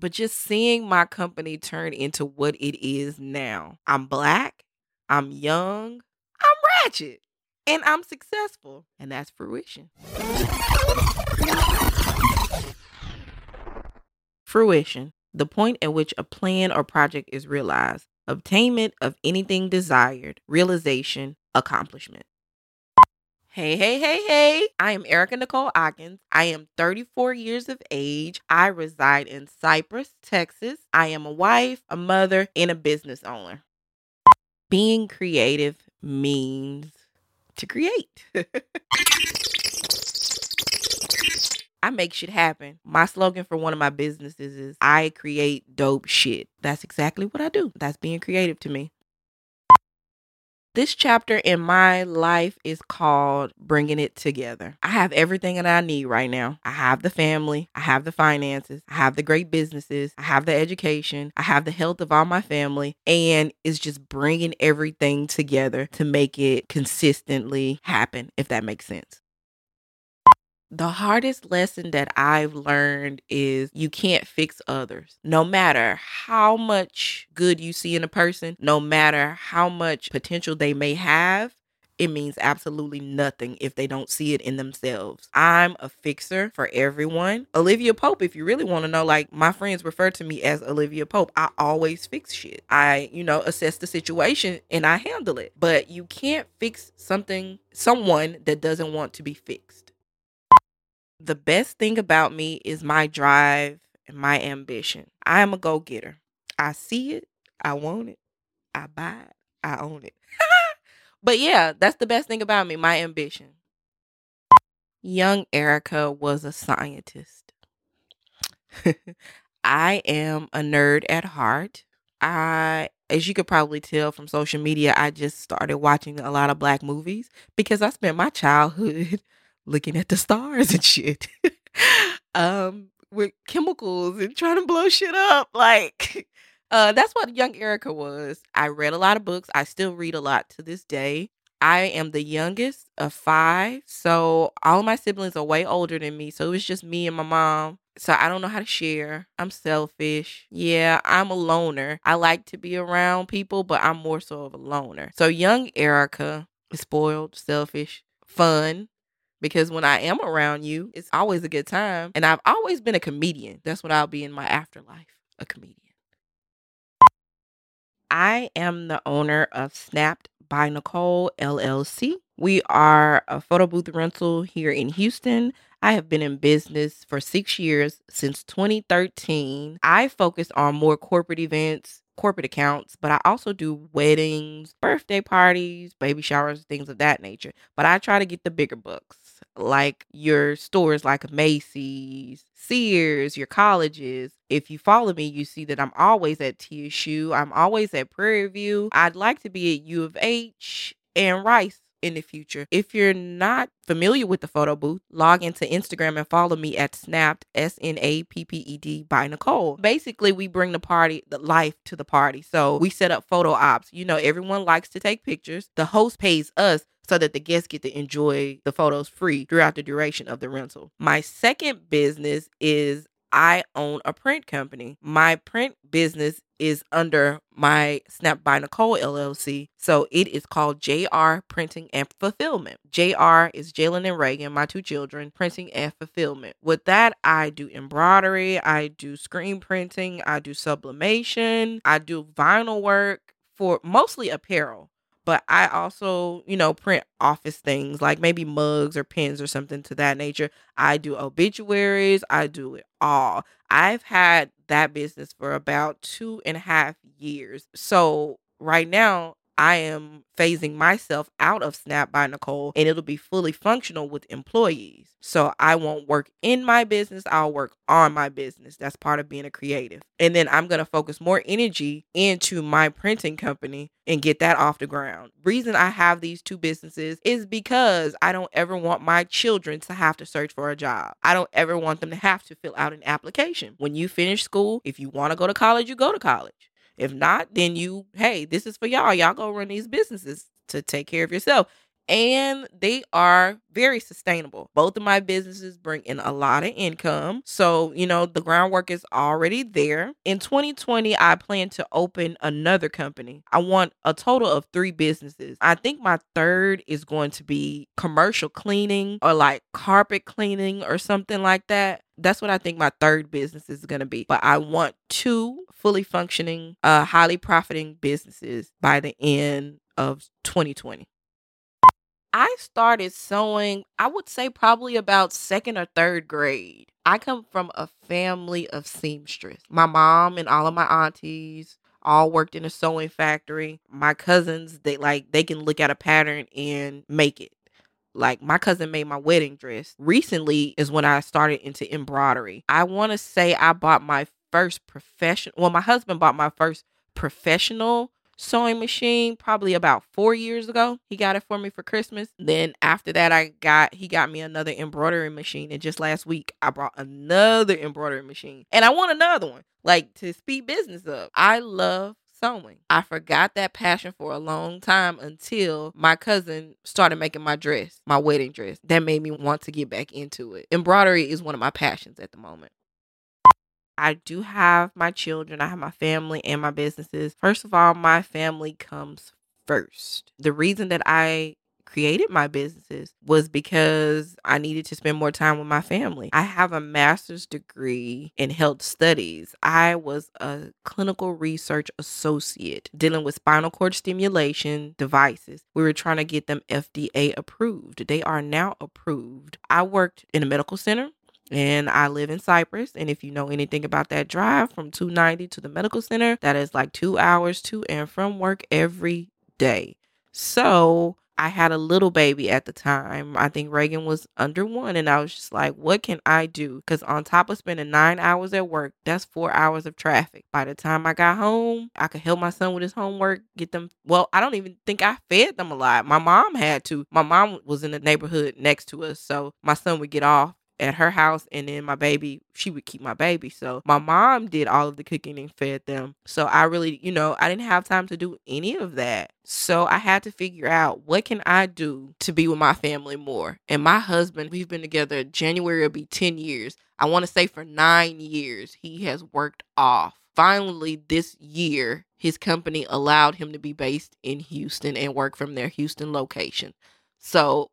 but just seeing my company turn into what it is now. I'm black, I'm young, I'm ratchet, and I'm successful. And that's fruition. Fruition, the point at which a plan or project is realized, obtainment of anything desired, realization, accomplishment. Hey, hey, hey, hey. I am Erica Nicole Otkins. I am 34 years of age. I reside in Cypress, Texas. I am a wife, a mother, and a business owner. Being creative means to create. I make shit happen. My slogan for one of my businesses is I create dope shit. That's exactly what I do. That's being creative to me. This chapter in my life is called Bringing It Together. I have everything that I need right now. I have the family, I have the finances, I have the great businesses, I have the education, I have the health of all my family, and it's just bringing everything together to make it consistently happen, if that makes sense the hardest lesson that I've learned is you can't fix others. No matter how much good you see in a person, no matter how much potential they may have, it means absolutely nothing if they don't see it in themselves. I'm a fixer for everyone. Olivia Pope, if you really want to know, like my friends refer to me as Olivia Pope. I always fix shit. I, you know, assess the situation and I handle it. But you can't fix something, someone that doesn't want to be fixed the best thing about me is my drive and my ambition. I am a go getter. I see it, I want it, I buy it, I own it. but yeah, that's the best thing about me my ambition. Young Erica was a scientist. I am a nerd at heart. I, as you could probably tell from social media, I just started watching a lot of black movies because I spent my childhood looking at the stars and shit. um, with chemicals and trying to blow shit up. Like, uh, that's what young Erica was. I read a lot of books. I still read a lot to this day. I am the youngest of five, so all my siblings are way older than me. So it was just me and my mom. So I don't know how to share. I'm selfish. Yeah, I'm a loner. I like to be around people, but I'm more so of a loner. So young Erica is spoiled, selfish, fun, because when I am around you, it's always a good time. And I've always been a comedian. That's what I'll be in my afterlife a comedian. I am the owner of Snapped by Nicole LLC. We are a photo booth rental here in Houston. I have been in business for six years since 2013. I focus on more corporate events, corporate accounts, but I also do weddings, birthday parties, baby showers, things of that nature. But I try to get the bigger books, like your stores like Macy's, Sears, your colleges. If you follow me, you see that I'm always at TSU. I'm always at Prairie View. I'd like to be at U of H and Rice in the future. If you're not familiar with the photo booth, log into Instagram and follow me at Snapped S N A P P E D by Nicole. Basically, we bring the party, the life to the party. So we set up photo ops. You know, everyone likes to take pictures. The host pays us so that the guests get to enjoy the photos free throughout the duration of the rental. My second business is I own a print company. My print business is under my Snap by Nicole LLC. So it is called JR Printing and Fulfillment. JR is Jalen and Reagan, my two children, printing and fulfillment. With that, I do embroidery, I do screen printing, I do sublimation, I do vinyl work for mostly apparel but I also, you know, print office things like maybe mugs or pens or something to that nature. I do obituaries, I do it all. I've had that business for about two and a half years. So right now, I am phasing myself out of Snap by Nicole and it'll be fully functional with employees. So I won't work in my business, I'll work on my business. That's part of being a creative. And then I'm going to focus more energy into my printing company and get that off the ground. Reason I have these two businesses is because I don't ever want my children to have to search for a job. I don't ever want them to have to fill out an application. When you finish school, if you want to go to college, you go to college. If not, then you, hey, this is for y'all. Y'all go run these businesses to take care of yourself. and they are very sustainable. Both of my businesses bring in a lot of income. So, you know, the groundwork is already there. In 2020, I plan to open another company. I want a total of three businesses. I think my third is going to be commercial cleaning or like carpet cleaning or something like that. That's what I think my third business is going to be. But I want two fully functioning, uh, highly profiting businesses by the end of 2020. I started sewing, I would say probably about second or third grade. I come from a family of seamstresses. My mom and all of my aunties all worked in a sewing factory. My cousins, they like they can look at a pattern and make it. Like my cousin made my wedding dress. Recently is when I started into embroidery. I want to say I bought my first professional well my husband bought my first professional sewing machine probably about four years ago. He got it for me for Christmas. Then after that, I got he got me another embroidery machine, and just last week I brought another embroidery machine, and I want another one, like to speed business up. I love sewing. I forgot that passion for a long time until my cousin started making my dress, my wedding dress. That made me want to get back into it. Embroidery is one of my passions at the moment. I do have my children, I have my family and my businesses. First of all, my family comes first. The reason that I created my businesses was because I needed to spend more time with my family. I have a master's degree in health studies. I was a clinical research associate dealing with spinal cord stimulation devices. We were trying to get them FDA approved. They are now approved. I worked in a medical center and I live in Cypress. And if you know anything about that drive from 290 to the medical center, that is like two hours to and from work every day. So I had a little baby at the time. I think Reagan was under one. And I was just like, what can I do? Because on top of spending nine hours at work, that's four hours of traffic. By the time I got home, I could help my son with his homework, get them. Well, I don't even think I fed them a lot. My mom had to. My mom was in the neighborhood next to us. So my son would get off at her house and then my baby she would keep my baby. So my mom did all of the cooking and fed them. So i really you know i didn't have time to do any of that. So i had to figure out what can i do to be with my family more. And my husband we've been together january will be 10 years. I want to say for nine years he has worked off. Finally this year his company allowed him to be based in houston and work from their houston location. So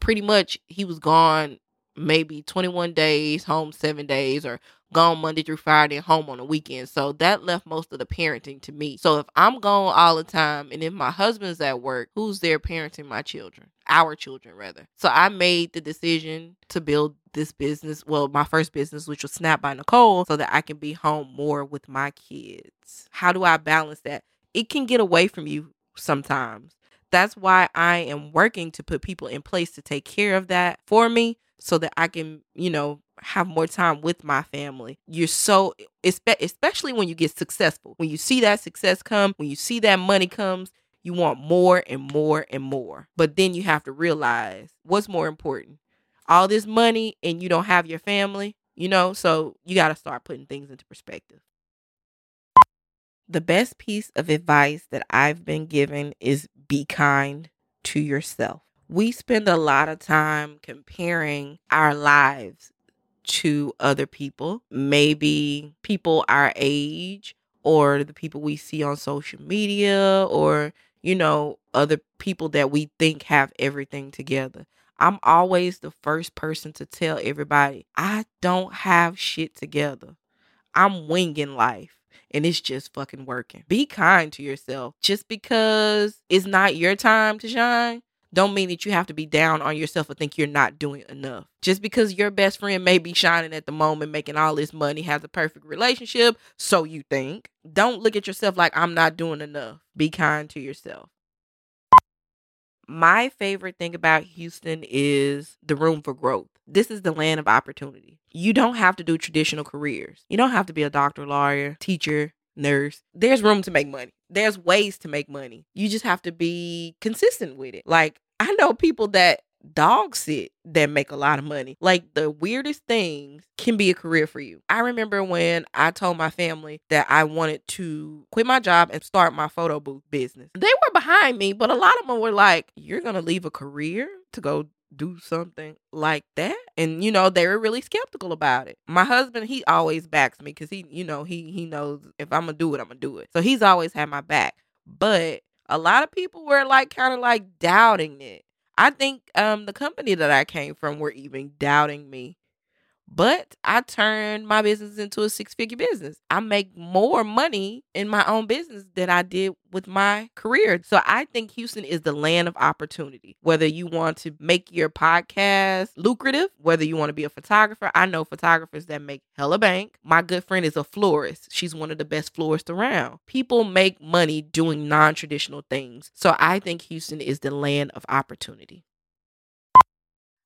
pretty much he was gone maybe 21 days, home seven days, or gone Monday through Friday home on the weekend. So that left most of the parenting to me. So if I'm gone all the time and if my husband's at work, who's there parenting my children? Our children, rather. So I made the decision to build this business. Well, my first business, which was Snap by Nicole, so that I can be home more with my kids. How do I balance that? It can get away from you sometimes. That's why I am working to put people in place to take care of that for me so that I can, you know, have more time with my family. You're so especially when you get successful. When you see that success come, when you see that money comes, you want more and more and more. But then you have to realize what's more important. All this money and you don't have your family, you know? So you got to start putting things into perspective. The best piece of advice that I've been given is be kind to yourself we spend a lot of time comparing our lives to other people, maybe people our age or the people we see on social media or, you know, other people that we think have everything together. I'm always the first person to tell everybody, I don't have shit together. I'm winging life and it's just fucking working. Be kind to yourself. Just because it's not your time to shine don't mean that you have to be down on yourself or think you're not doing enough. Just because your best friend may be shining at the moment, making all this money, has a perfect relationship, so you think. Don't look at yourself like I'm not doing enough. Be kind to yourself. My favorite thing about Houston is the room for growth. This is the land of opportunity. You don't have to do traditional careers. You don't have to be a doctor, lawyer, teacher, nurse. There's room to make money. There's ways to make money. You just have to be consistent with it. Like, I know people that dog sit that make a lot of money. Like the weirdest things can be a career for you. I remember when I told my family that I wanted to quit my job and start my photo booth business. They were behind me, but a lot of them were like, You're going to leave a career to go do something like that and you know they were really skeptical about it. My husband he always backs me because he you know he he knows if i'm gonna do it i'm gonna do it. So he's always had my back. But a lot of people were like kind of like doubting it. I think um the company that i came from were even doubting me but I turned my business into a six figure business. I make more money in my own business than I did with my career. So I think Houston is the land of opportunity. Whether you want to make your podcast lucrative, whether you want to be a photographer, I know photographers that make hella bank. My good friend is a florist. She's one of the best florists around. People make money doing non traditional things. So I think Houston is the land of opportunity.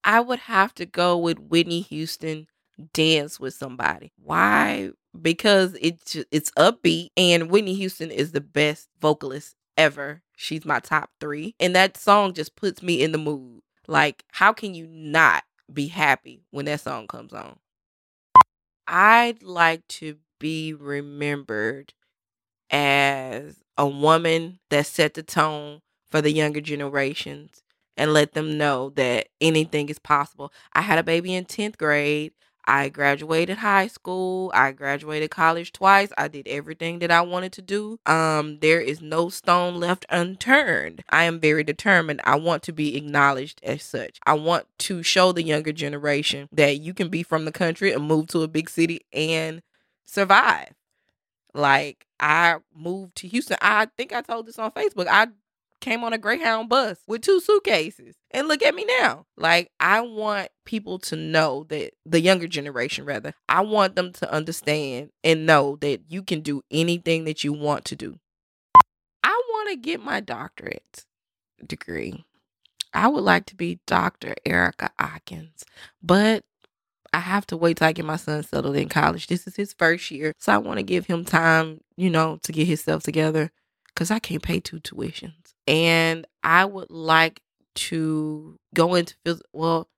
I would have to go with Whitney Houston dance with somebody. Why? Because it's it's upbeat and Whitney Houston is the best vocalist ever. She's my top 3 and that song just puts me in the mood. Like how can you not be happy when that song comes on? I'd like to be remembered as a woman that set the tone for the younger generations and let them know that anything is possible. I had a baby in 10th grade. I graduated high school. I graduated college twice. I did everything that I wanted to do. Um, there is no stone left unturned. I am very determined. I want to be acknowledged as such. I want to show the younger generation that you can be from the country and move to a big city and survive. Like I moved to Houston. I think I told this on Facebook. I came on a Greyhound bus with two suitcases. And look at me now. Like, I want people to know that the younger generation, rather, I want them to understand and know that you can do anything that you want to do. I want to get my doctorate degree. I would like to be Dr. Erica Otkins, but I have to wait till I get my son settled in college. This is his first year. So I want to give him time, you know, to get himself together because I can't pay two tuitions and I would like to go into phys- well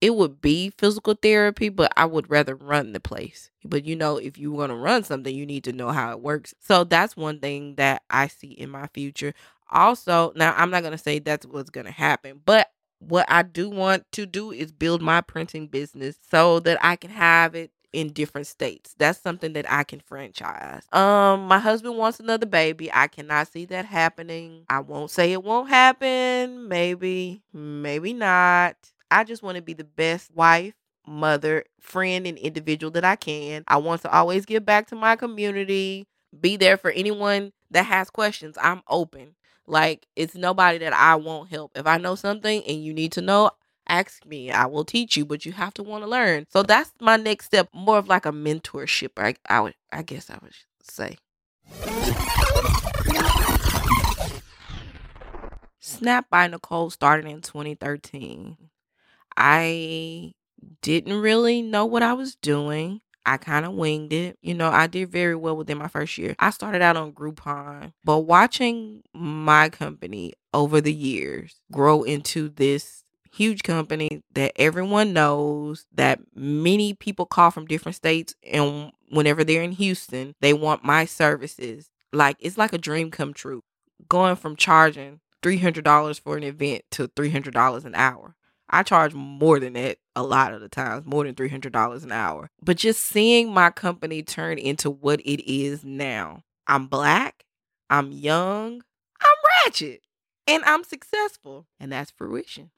it would be physical therapy, but I would rather run the place. But you know, if you want to run something, you need to know how it works. So that's one thing that I see in my future. Also, now I'm not going to say that's what's going to happen, but what I do want to do is build my printing business so that I can have it in different states. That's something that I can franchise. Um, my husband wants another baby. I cannot see that happening. I won't say it won't happen. Maybe, maybe not. I just want to be the best wife, mother, friend, and individual that I can. I want to always give back to my community, be there for anyone that has questions. I'm open. Like, it's nobody that I won't help. If I know something and you need to know, ask me i will teach you but you have to want to learn so that's my next step more of like a mentorship i, I would i guess i would say snap by nicole started in 2013 i didn't really know what i was doing I kind of winged it. You know, I did very well within my first year. I started out on Groupon, but watching my company over the years grow into this huge company that everyone knows that many people call from different states and whenever they're in Houston, they want my services. Like it's like a dream come true. Going from charging $300 for an event to $300 an hour. I charge more than that a lot of the times, more than $300 an hour. But just seeing my company turn into what it is now. I'm black, I'm young, I'm ratchet, and I'm successful. And that's fruition.